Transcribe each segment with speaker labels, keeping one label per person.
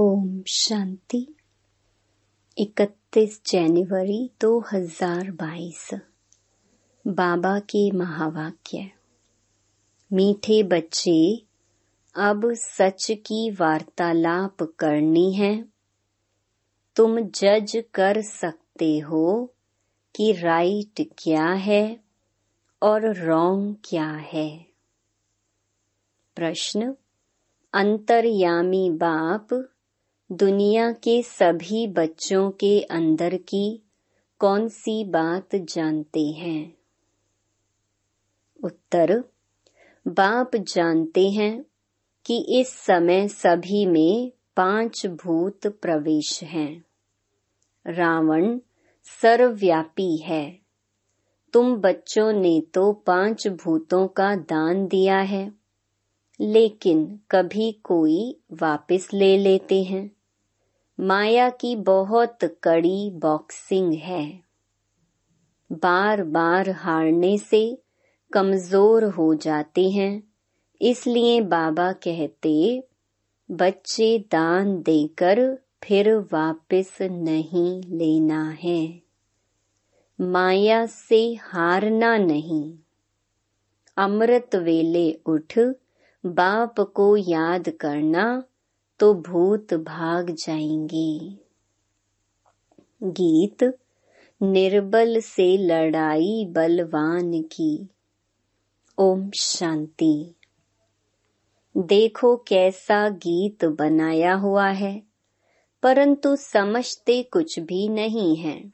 Speaker 1: ओम शांति। 31 जनवरी 2022 बाबा के महावाक्य। मीठे बच्चे, अब सच की वार्तालाप करनी है। तुम जज कर सकते हो कि राइट क्या है और रॉन्ग क्या है। प्रश्न, अंतर्यामी बाप दुनिया के सभी बच्चों के अंदर की कौन सी बात जानते हैं? उत्तर, बाप जानते हैं कि इस समय सभी में पाँच भूत प्रवेश हैं। रावण सर्वव्यापी है। तुम बच्चों ने तो पाँच भूतों का दान दिया है, लेकिन कभी कोई वापस ले लेते हैं। माया की बहुत कड़ी बॉक्सिंग है। बार बार हारने से कमज़ोर हो जाते हैं। इसलिए बाबा कहते, बच्चे दान देकर फिर वापस नहीं लेना है। माया से हारना नहीं। अमृत वेले उठ, बाप को याद करना तो भूत भाग जाएँगे। गीत, निर्बल से लड़ाई बलवान की। ओम शांति। देखो कैसा गीत बनाया हुआ है, परंतु समझते कुछ भी नहीं है।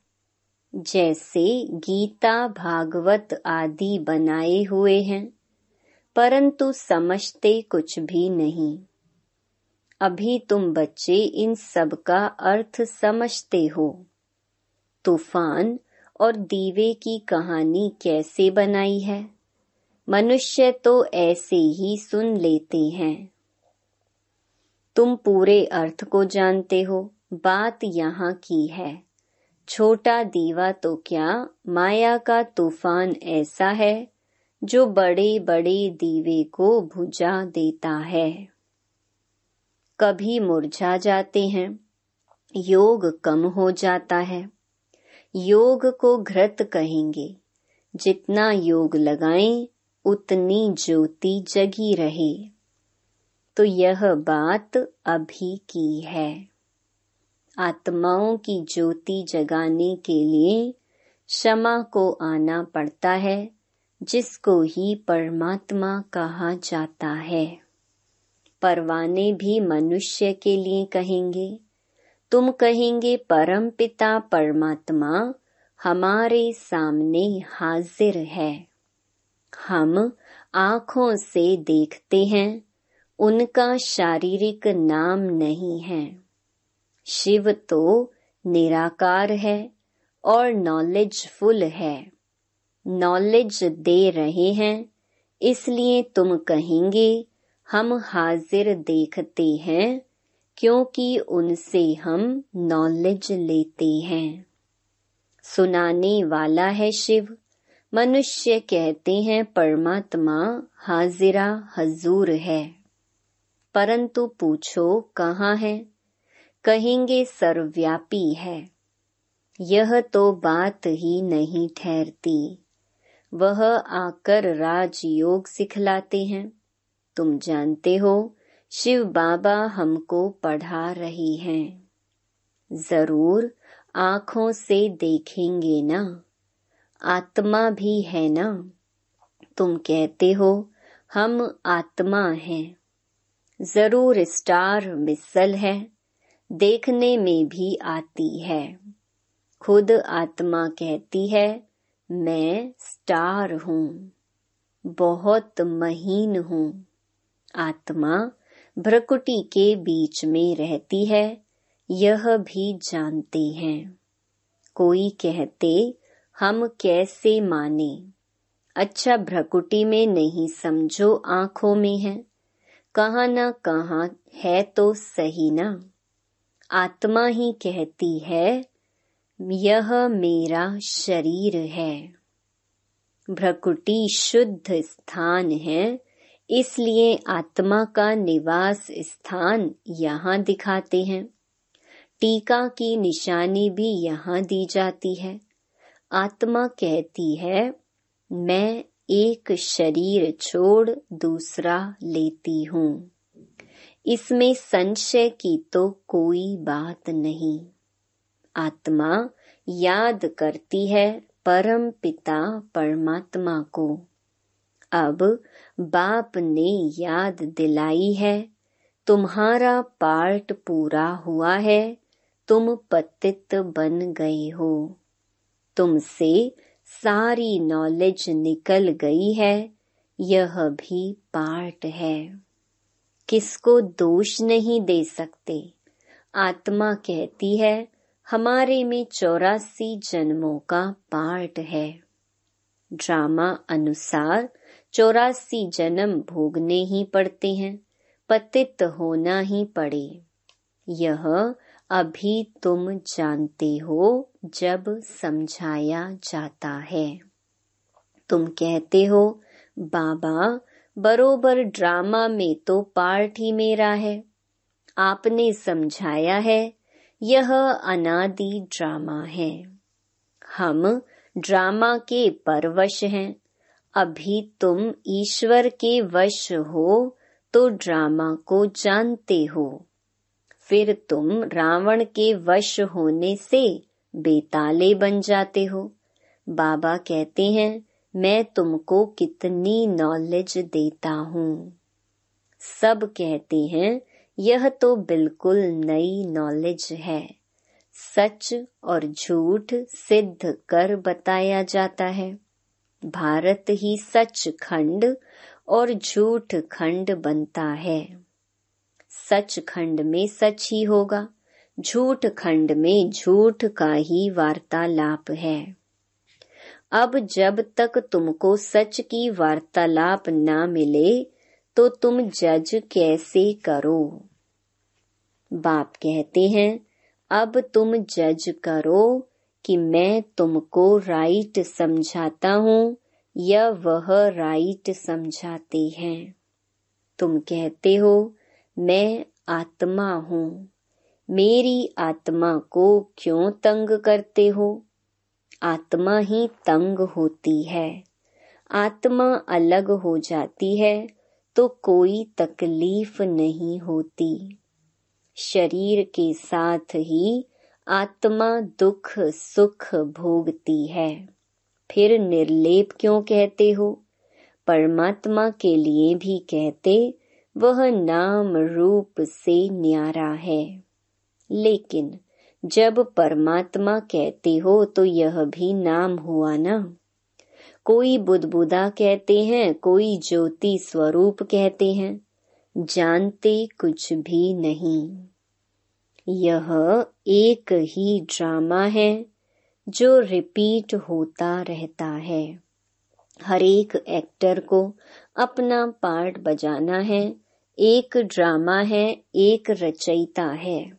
Speaker 1: जैसे गीता, भागवत आदि बनाए हुए हैं, परंतु समझते कुछ भी नहीं। अभी तुम बच्चे इन सब का अर्थ समझते हो। तूफ़ान और दीवे की कहानी कैसे बनाई है? मनुष्य तो ऐसे ही सुन लेते हैं। तुम पूरे अर्थ को जानते हो, बात यहाँ की है। छोटा दीवा तो क्या, माया का तूफ़ान ऐसा है, जो बड़े बड़े दीवे को बुझा देता है। कभी मुरझा जाते हैं। योग कम हो जाता है। योग को घृत कहेंगे। जितना योग लगाएँ, उतनी ज्योति जगी रहे। तो यह बात अभी की है। आत्माओं की ज्योति जगाने के लिए क्षमा को आना पड़ता है, जिसको ही परमात्मा कहा जाता है। परवाने भी मनुष्य के लिए कहेंगे। तुम कहेंगे, परम पिता परमात्मा, हमारे सामने हाजिर है। हम आँखों से देखते हैं, उनका शारीरिक नाम नहीं है। शिव तो निराकार है और नॉलेजफुल है। नॉलेज दे रहे हैं, इसलिए तुम कहेंगे हम हाजिर देखते हैं, क्योंकि उनसे हम नॉलेज लेते हैं। सुनाने वाला है शिव। मनुष्य कहते हैं, परमात्मा हाजिरा हजूर है। परंतु पूछो, कहाँ है? कहेंगे, सर्वव्यापी है। यह तो बात ही नहीं ठहरती। वह आकर राजयोग सिखलाते हैं। तुम जानते हो, शिव बाबा हमको पढ़ा रही हैं। ज़रूर आँखों से देखेंगे ना। आत्मा भी है ना। तुम कहते हो, हम आत्मा हैं। ज़रूर स्टार मिसल है, देखने में भी आती है। खुद आत्मा कहती है, मैं स्टार हूँ, बहुत महीन हूँ। आत्मा भ्रकुटी के बीच में रहती है, यह भी जानते हैं। कोई कहते, हम कैसे माने? अच्छा भ्रकुटी में नहीं समझो आँखों में है। कहा ना कहा है तो सही ना। आत्मा ही कहती है, यह मेरा शरीर है। भ्रकुटी शुद्ध स्थान है इसलिए आत्मा का निवास स्थान यहाँ दिखाते हैं। टीका की निशानी भी यहाँ दी जाती है। आत्मा कहती है, मैं एक शरीर छोड़ दूसरा लेती हूँ। इसमें संशय की तो कोई बात नहीं। आत्मा याद करती है परम पिता परमात्मा को। अब बाप ने याद दिलाई है। तुम्हारा पार्ट पूरा हुआ है। तुम पतित बन गए हो। तुमसे सारी नॉलेज निकल गई है। यह भी पार्ट है। किसको दोष नहीं दे सकते। आत्मा कहती है, हमारे में चौरासी जन्मों का पार्ट है। ड्रामा अनुसार चौरासी जन्म भोगने ही पड़ते हैं, पतित होना ही पड़े। यह अभी तुम जानते हो जब समझाया जाता है। तुम कहते हो, बाबा, बरोबर ड्रामा में तो पार्ट ही मेरा है। आपने समझाया है, यह अनादि ड्रामा है। हम ड्रामा के परवश हैं। अभी तुम ईश्वर के वश हो तो ड्रामा को जानते हो। फिर तुम रावण के वश होने से बेताले बन जाते हो। बाबा कहते हैं, मैं तुमको कितनी नॉलेज देता हूँ। सब कहते हैं, यह तो बिल्कुल नई नॉलेज है। सच और झूठ सिद्ध कर बताया जाता है। भारत ही सच खंड और झूठ खंड बनता है। सच खंड में सच ही होगा, झूठ खंड में झूठ का ही वार्तालाप है। अब जब तक तुमको सच की वार्तालाप ना मिले तो तुम जज कैसे करो? बाप कहते हैं, अब तुम जज करो कि मैं तुमको राइट समझाता हूँ, या वह राइट समझाते हैं। तुम कहते हो, मैं आत्मा हूँ। मेरी आत्मा को क्यों तंग करते हो? आत्मा ही तंग होती है। आत्मा अलग हो जाती है तो कोई तकलीफ़ नहीं होती। शरीर के साथ ही आत्मा दुख, सुख भोगती है। फिर निर्लेप क्यों कहते हो? परमात्मा के लिए भी कहते, वह नाम रूप से न्यारा है। लेकिन जब परमात्मा कहते हो तो यह भी नाम हुआ ना? कोई बुदबुदा कहते हैं, कोई ज्योति स्वरूप कहते हैं। जानते कुछ भी नहीं। यह एक ही ड्रामा है जो रिपीट होता रहता है। हर एक एक्टर को अपना पार्ट बजाना है। एक ड्रामा है, एक रचयिता है।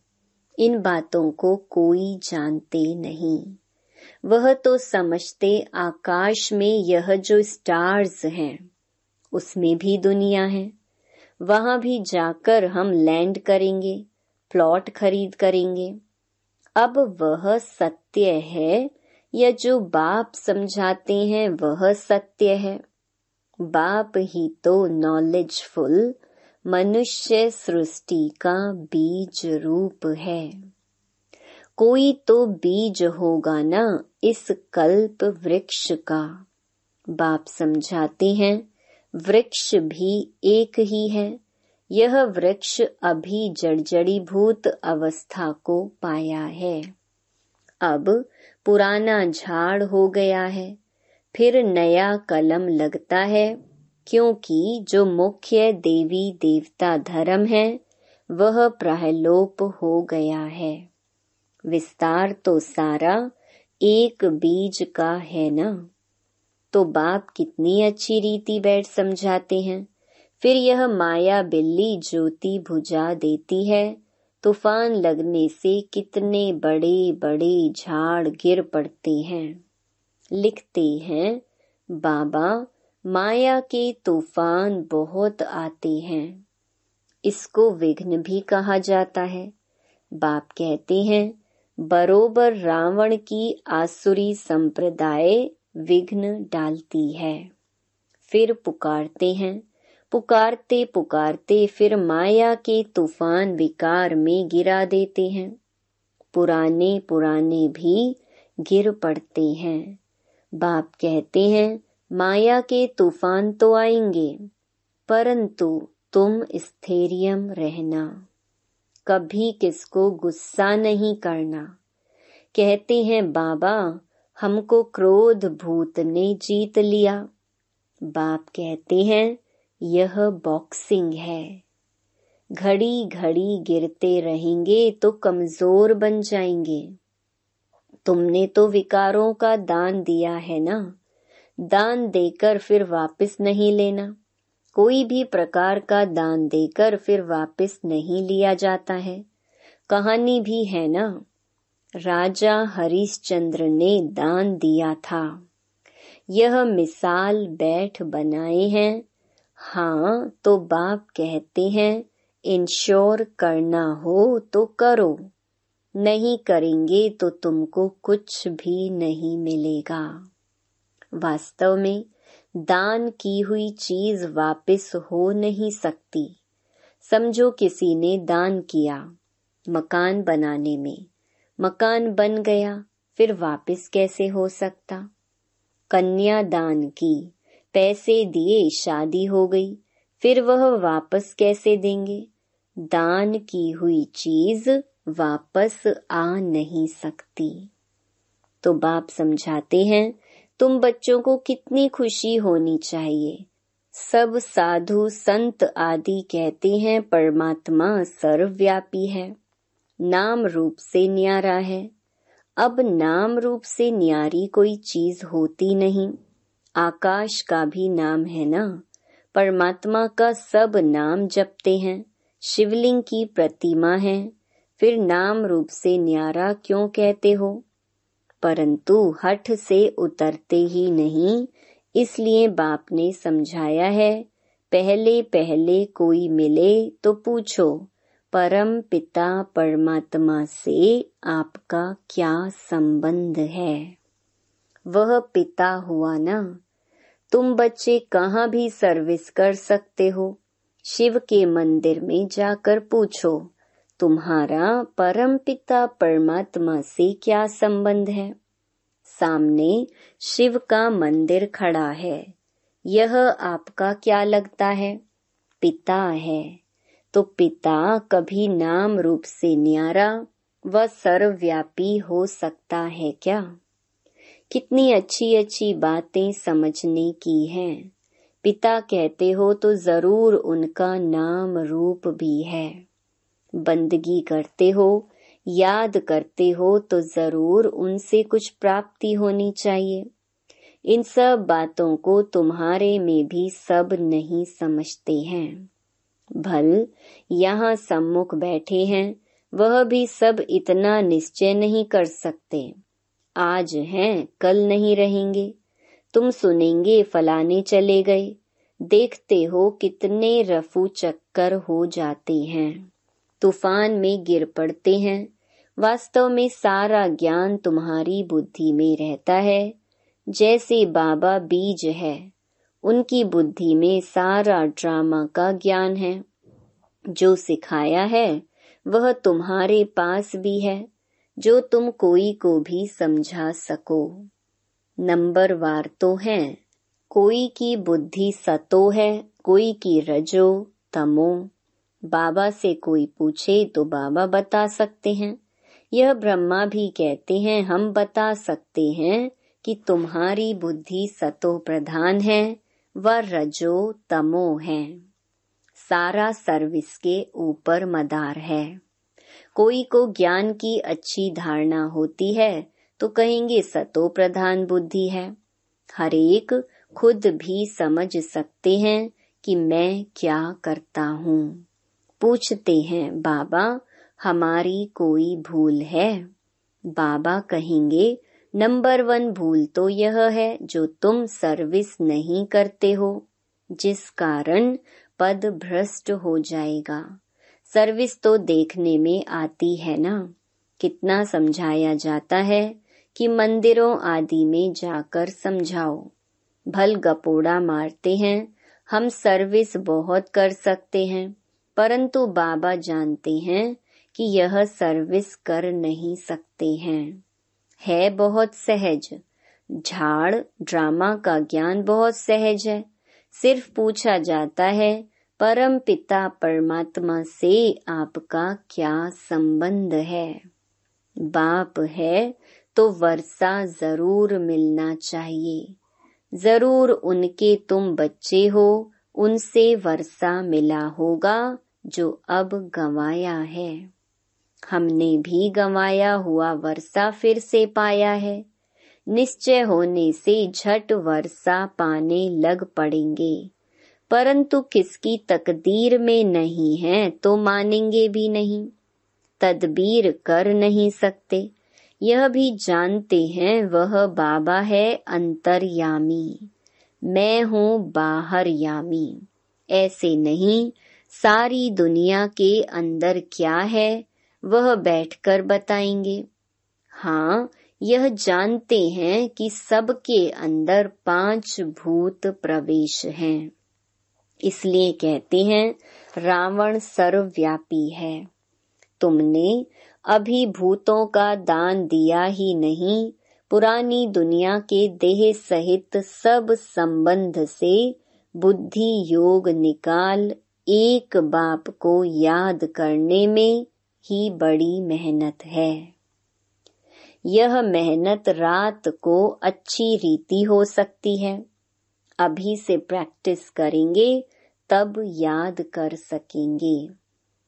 Speaker 1: इन बातों को कोई जानते नहीं। वह तो समझते आकाश में यह जो स्टार्स हैं, उसमें भी दुनिया है। वहाँ भी जाकर हम लैंड करेंगे। प्लॉट खरीद करेंगे। अब वह सत्य है, या जो बाप समझाते हैं वह सत्य है। बाप ही तो नॉलेजफुल मनुष्य सृष्टि का बीज रूप है। कोई तो बीज होगा ना इस कल्प वृक्ष का। बाप समझाते हैं, वृक्ष भी एक ही है। यह वृक्ष अभी जड़जड़ी भूत अवस्था को पाया है। अब पुराना झाड़ हो गया है। फिर नया कलम लगता है, क्योंकि जो मुख्य देवी देवता धर्म है, वह प्रहलोप हो गया है। विस्तार तो सारा एक बीज का है ना? तो बाप कितनी अच्छी रीति बैठ समझाते हैं। फिर यह माया बिल्ली ज्योति भुजा देती है। तूफ़ान लगने से कितने बड़े बड़े झाड़ गिर पड़ते हैं। लिखते हैं, बाबा, माया के तूफ़ान बहुत आते हैं। इसको विघ्न भी कहा जाता है। बाप कहते हैं, बरोबर रावण की आसुरी संप्रदाय विघ्न डालती है। फिर पुकारते हैं पुकारते पुकारते फिर माया के तूफ़ान विकार में गिरा देते हैं। पुराने पुराने भी गिर पड़ते हैं। बाप कहते हैं, माया के तूफ़ान तो आएँगे, परंतु तुम स्थैर्यम रहना। कभी किसको गुस्सा नहीं करना। कहते हैं, बाबा, हमको क्रोध, भूत ने जीत लिया। बाप कहते हैं यह बॉक्सिंग है। घड़ी घड़ी गिरते रहेंगे तो कमज़ोर बन जाएँगे। तुमने तो विकारों का दान दिया है ना? दान देकर फिर वापस नहीं लेना। कोई भी प्रकार का दान देकर फिर वापस नहीं लिया जाता है। कहानी भी है ना? राजा हरिश्चंद्र ने दान दिया था। यह मिसाल बैठ बनाए हैं। हाँ तो बाप कहते हैं, इंश्योर करना हो तो करो। नहीं करेंगे तो तुमको कुछ भी नहीं मिलेगा। वास्तव में, दान की हुई चीज़ वापस हो नहीं सकती। समझो किसी ने दान किया मकान बनाने में। मकान बन गया, फिर वापस कैसे हो सकता? कन्या दान की। पैसे दिए शादी हो गई, फिर वह वापस कैसे देंगे? दान की हुई चीज़ वापस आ नहीं सकती। तो बाप समझाते हैं, तुम बच्चों को कितनी खुशी होनी चाहिए। सब साधु संत आदि कहते हैं, परमात्मा सर्वव्यापी है। नाम रूप से न्यारा है। अब नाम रूप से न्यारी कोई चीज़ होती नहीं। आकाश का भी नाम है ना? परमात्मा का सब नाम जपते हैं। शिवलिंग की प्रतिमा है। फिर नाम रूप से न्यारा क्यों कहते हो? परंतु हठ से उतरते ही नहीं, इसलिए बाप ने समझाया है, पहले पहले कोई मिले तो पूछो, परम पिता परमात्मा से आपका क्या संबंध है? वह पिता हुआ ना तुम बच्चे कहाँ भी सर्विस कर सकते हो? शिव के मंदिर में जाकर पूछो, तुम्हारा परम पिता परमात्मा से क्या संबंध है? सामने शिव का मंदिर खड़ा है। यह आपका क्या लगता है? पिता है। तो पिता कभी नाम रूप से न्यारा व सर्वव्यापी हो सकता है क्या? कितनी अच्छी अच्छी बातें समझने की हैं। पिता कहते हो तो ज़रूर उनका नाम रूप भी है। बंदगी करते हो, याद करते हो तो ज़रूर उनसे कुछ प्राप्ति होनी चाहिए। इन सब बातों को तुम्हारे में भी सब नहीं समझते हैं। भल, यहाँ सम्मुख बैठे हैं, वह भी सब इतना निश्चय नहीं कर सकते। आज हैं, कल नहीं रहेंगे। तुम सुनेंगे, फलाने चले गए। देखते हो कितने रफू चक्कर हो जाते हैं। तूफ़ान में गिर पड़ते हैं। वास्तव में सारा ज्ञान तुम्हारी बुद्धि में रहता है। जैसे बाबा बीज है, उनकी बुद्धि में सारा ड्रामा का ज्ञान है। जो सिखाया है, वह तुम्हारे पास भी है। जो तुम कोई को भी समझा सको। नंबर वार तो है। कोई की बुद्धि सतो है, कोई की रजो तमो। बाबा से कोई पूछे तो बाबा बता सकते हैं। यह ब्रह्मा भी कहते हैं, हम बता सकते हैं कि तुम्हारी बुद्धि सतो प्रधान है, व रजो तमो है। सारा सर्विस के ऊपर मदार है। कोई को ज्ञान की अच्छी धारणा होती है तो कहेंगे सतो प्रधान बुद्धि है। हरेक खुद भी समझ सकते हैं कि मैं क्या करता हूँ। पूछते हैं, बाबा, हमारी कोई भूल है? बाबा कहेंगे, नंबर वन भूल तो यह है जो तुम सर्विस नहीं करते हो, जिस कारण पद भ्रष्ट हो जाएगा। सर्विस तो देखने में आती है ना। कितना समझाया जाता है कि मंदिरों आदि में जाकर समझाओ। भल गपोड़ा मारते हैं, हम सर्विस बहुत कर सकते हैं, परंतु बाबा जानते हैं कि यह सर्विस कर नहीं सकते हैं। है बहुत सहज। झाड़, ड्रामा का ज्ञान बहुत सहज है। सिर्फ़ पूछा जाता है परम पिता परमात्मा से आपका क्या संबंध है? बाप है तो वर्षा ज़रूर मिलना चाहिए। ज़रूर उनके तुम बच्चे हो, उनसे वर्षा मिला होगा जो अब गंवाया है। हमने भी गंवाया हुआ वर्षा फिर से पाया है। निश्चय होने से झट वर्षा पाने लग पड़ेंगे। परंतु किसकी तकदीर में नहीं है तो मानेंगे भी नहीं। तदबीर कर नहीं सकते। यह भी जानते हैं, वह बाबा है अंतर्यामी। मैं हूँ बाहर यामी ऐसे नहीं, सारी दुनिया के अंदर क्या है, वह बैठकर बताएँगे। हाँ यह जानते हैं कि सबके अंदर पाँच भूत प्रवेश हैं। इसलिए कहते हैं, रावण सर्वव्यापी है। तुमने अभी भूतों का दान दिया ही नहीं, पुरानी दुनिया के देह सहित सब संबंध से बुद्धि योग निकाल एक बाप को याद करने में ही बड़ी मेहनत है। यह मेहनत रात को अच्छी रीति हो सकती है। अभी से प्रैक्टिस करेंगे तब याद कर सकेंगे।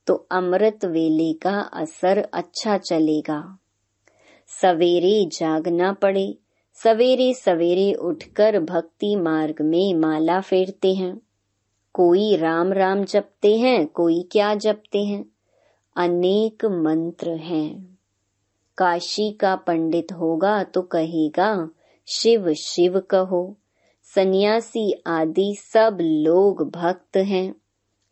Speaker 1: तो अमृत वेले का असर अच्छा चलेगा। सवेरे जागना पड़े। सवेरे सवेरे उठकर भक्ति मार्ग में माला फेरते हैं। कोई राम राम जपते हैं, कोई क्या जपते हैं। अनेक मंत्र हैं। काशी का पंडित होगा तो कहेगा, शिव शिव कहो। सन्यासी आदि सब लोग भक्त हैं।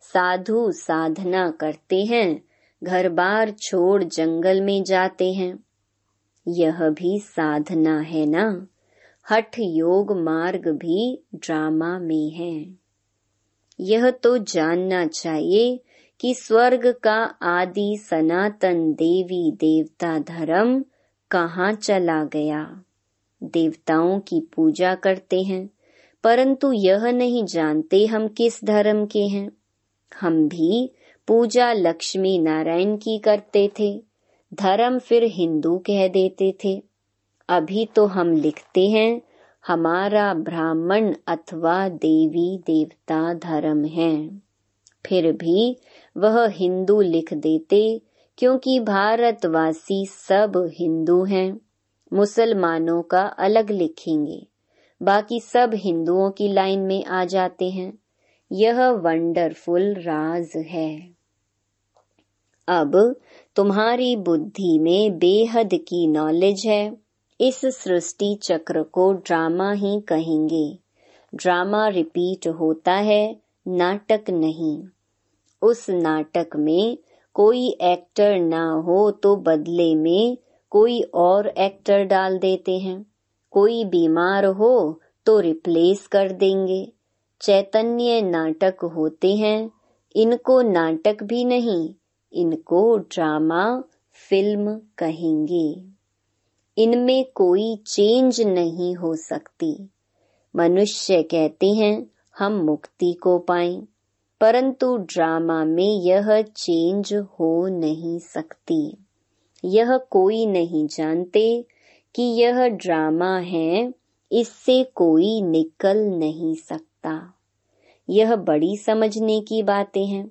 Speaker 1: साधु साधना करते हैं घर बार छोड़ जंगल में जाते हैं। यह भी साधना है ना? हठ योग मार्ग भी ड्रामा में है। यह तो जानना चाहिए कि स्वर्ग का आदि सनातन देवी देवता धर्म कहाँ चला गया। देवताओं की पूजा करते हैं। परंतु यह नहीं जानते हम किस धर्म के हैं। हम भी पूजा लक्ष्मी नारायण की करते थे, धर्म फिर हिंदू कह देते थे। अभी तो हम लिखते हैं, हमारा ब्राह्मण अथवा देवी देवता धर्म है। फिर भी वह हिंदू लिख देते, क्योंकि भारतवासी सब हिंदू हैं, मुसलमानों का अलग लिखेंगे। बाकी सब हिंदुओं की लाइन में आ जाते हैं। यह वंडरफुल राज है। अब तुम्हारी बुद्धि में बेहद की नॉलेज है। इस सृष्टि चक्र को ड्रामा ही कहेंगे। ड्रामा रिपीट होता है, नाटक नहीं। उस नाटक में कोई एक्टर ना हो तो बदले में कोई और एक्टर डाल देते हैं। कोई बीमार हो तो रिप्लेस कर देंगे। चैतन्य नाटक होते हैं, इनको नाटक भी नहीं, इनको ड्रामा फ़िल्म कहेंगे। इनमें कोई चेंज नहीं हो सकती। मनुष्य कहते हैं, हम मुक्ति को पाएँ, परंतु ड्रामा में यह चेंज हो नहीं सकती। यह कोई नहीं जानते कि यह ड्रामा है, इससे कोई निकल नहीं सकता। यह बड़ी समझने की बातें हैं।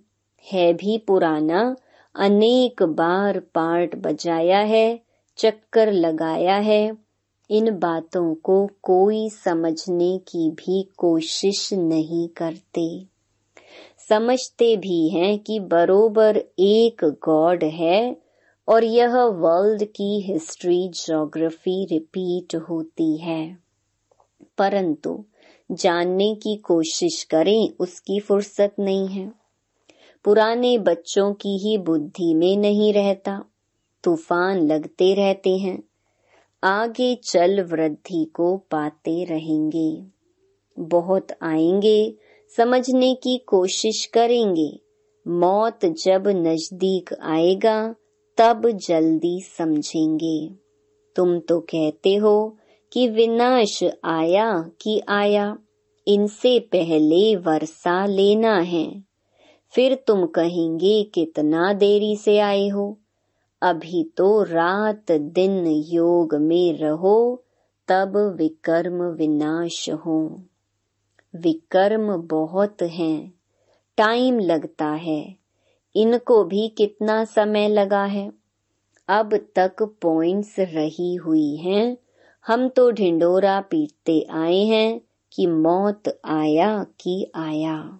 Speaker 1: है भी पुराना, अनेक बार पार्ट बजाया है, चक्कर लगाया है। इन बातों को कोई समझने की भी कोशिश नहीं करते। समझते भी हैं कि बरोबर एक गॉड है और यह वर्ल्ड की हिस्ट्री ज्योग्राफी रिपीट होती है। परंतु जानने की कोशिश करें, उसकी फुर्सत नहीं है। पुराने बच्चों की ही बुद्धि में नहीं रहता। तूफ़ान लगते रहते हैं। आगे चल वृद्धि को पाते रहेंगे। बहुत आएँगे, समझने की कोशिश करेंगे। मौत जब नज़दीक आएगा तब जल्दी समझेंगे। तुम तो कहते हो कि विनाश आया कि आया, इनसे पहले वर्षा लेना है। फिर तुम कहेंगे, कितना देरी से आए हो? अभी तो रात दिन योग में रहो, तब विकर्म विनाश हो। विकर्म बहुत हैं, टाइम लगता है। इनको भी कितना समय लगा है? अब तक पॉइंट्स रही हुई हैं। हम तो ढिंडोरा पीटते आए हैं कि मौत आया कि आया।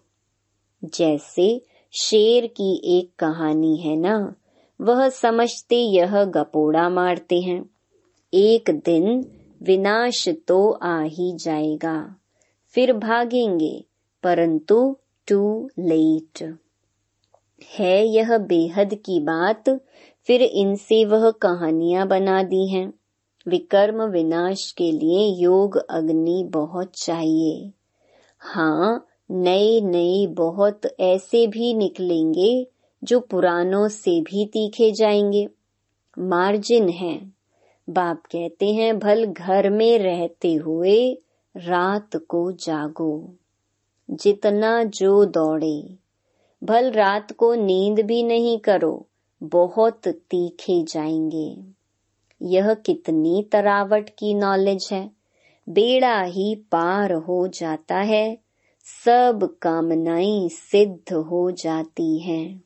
Speaker 1: जैसे शेर की एक कहानी है ना, वह समझते यह गपोड़ा मारते हैं। एक दिन विनाश तो आ ही जाएगा, फिर भागेंगे, परंतु टू लेट है यह बेहद की बात। फिर इनसे वह कहानियाँ बना दी हैं। विकर्म विनाश के लिए योग अग्नि बहुत चाहिए। हाँ नए नए बहुत ऐसे भी निकलेंगे जो पुरानों से भी तीखे जाएँगे। मार्जिन है। बाप कहते हैं, भल घर में रहते हुए रात को जागो। जितना जो दौड़े। भल रात को नींद भी नहीं करो, बहुत तीखे जाएँगे। यह कितनी तरावट की नॉलेज है। बेड़ा ही पार हो जाता है, सब कामनाएँ सिद्ध हो जाती हैं।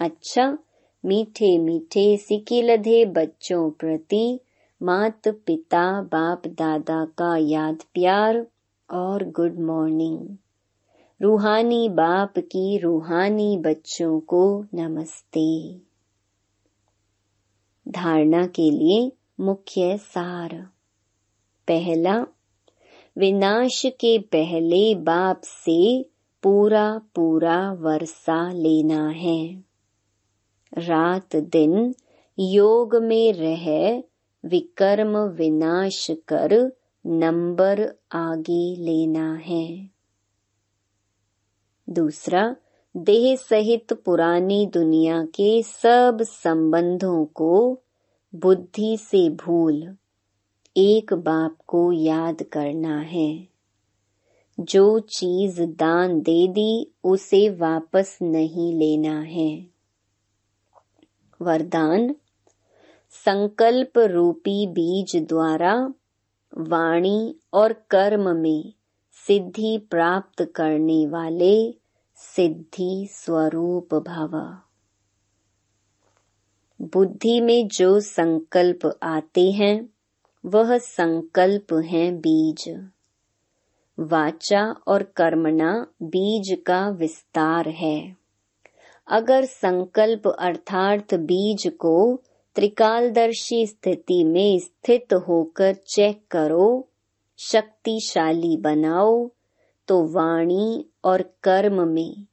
Speaker 1: अच्छा मीठे मीठे सिकी लधे बच्चों प्रति मात पिता बाप दादा का याद प्यार, और गुड मॉर्निंग रूहानी बाप की रूहानी बच्चों को नमस्ते। धारणा के लिए मुख्य सार। पहला, विनाश के पहले बाप से पूरा पूरा वर्षा लेना है। रात दिन योग में रह विकर्म विनाश कर नंबर आगे लेना है। दूसरा, देह सहित पुरानी दुनिया के सब संबंधों को बुद्धि से भूल एक बाप को याद करना है। जो चीज़ दान दे दी, उसे वापस नहीं लेना है। वरदान, संकल्प रूपी बीज द्वारा वाणी और कर्म में सिद्धि प्राप्त करने वाले सिद्धि स्वरूप भव। बुद्धि में जो संकल्प आते हैं, वह संकल्प हैं बीज। वाचा और कर्मणा बीज का विस्तार है। अगर संकल्प अर्थात बीज को त्रिकालदर्शी स्थिति में स्थित होकर चेक करो शक्तिशाली बनाओ तो वाणी और कर्म में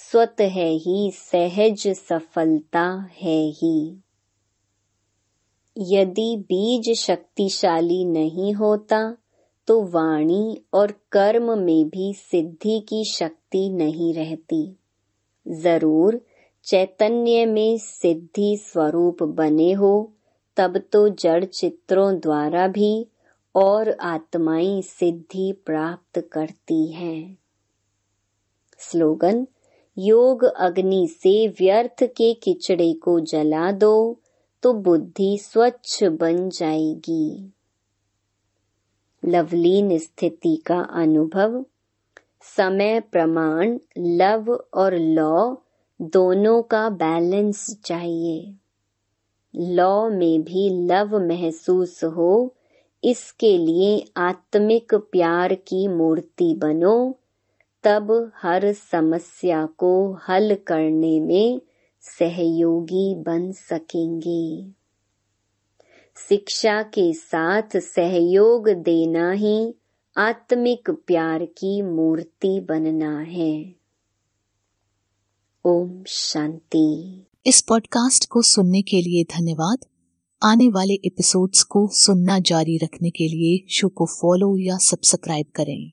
Speaker 1: स्वतः ही सहज सफलता है ही। यदि बीज शक्तिशाली नहीं होता तो वाणी और कर्म में भी सिद्धि की शक्ति नहीं रहती। ज़रूर चैतन्य में सिद्धि स्वरूप बने हो, तब तो जड़ चित्रों द्वारा भी और आत्माएँ सिद्धि प्राप्त करती हैं। स्लोगन, योग अग्नि से व्यर्थ के किचड़े को जला दो तो बुद्धि स्वच्छ बन जाएगी। लवलीन स्थिति का अनुभव, समय, प्रमाण, लव और लॉ दोनों का बैलेंस चाहिए। लॉ में भी लव महसूस हो इसके लिए आत्मिक प्यार की मूर्ति बनो। तब हर समस्या को हल करने में सहयोगी बन सकेंगे। शिक्षा के साथ सहयोग देना ही आत्मिक प्यार की मूर्ति बनना है। ओम शांति।
Speaker 2: इस पॉडकास्ट को सुनने के लिए धन्यवाद। आने वाले एपिसोड्स को सुनना जारी रखने के लिए शो को फॉलो या सब्सक्राइब करें।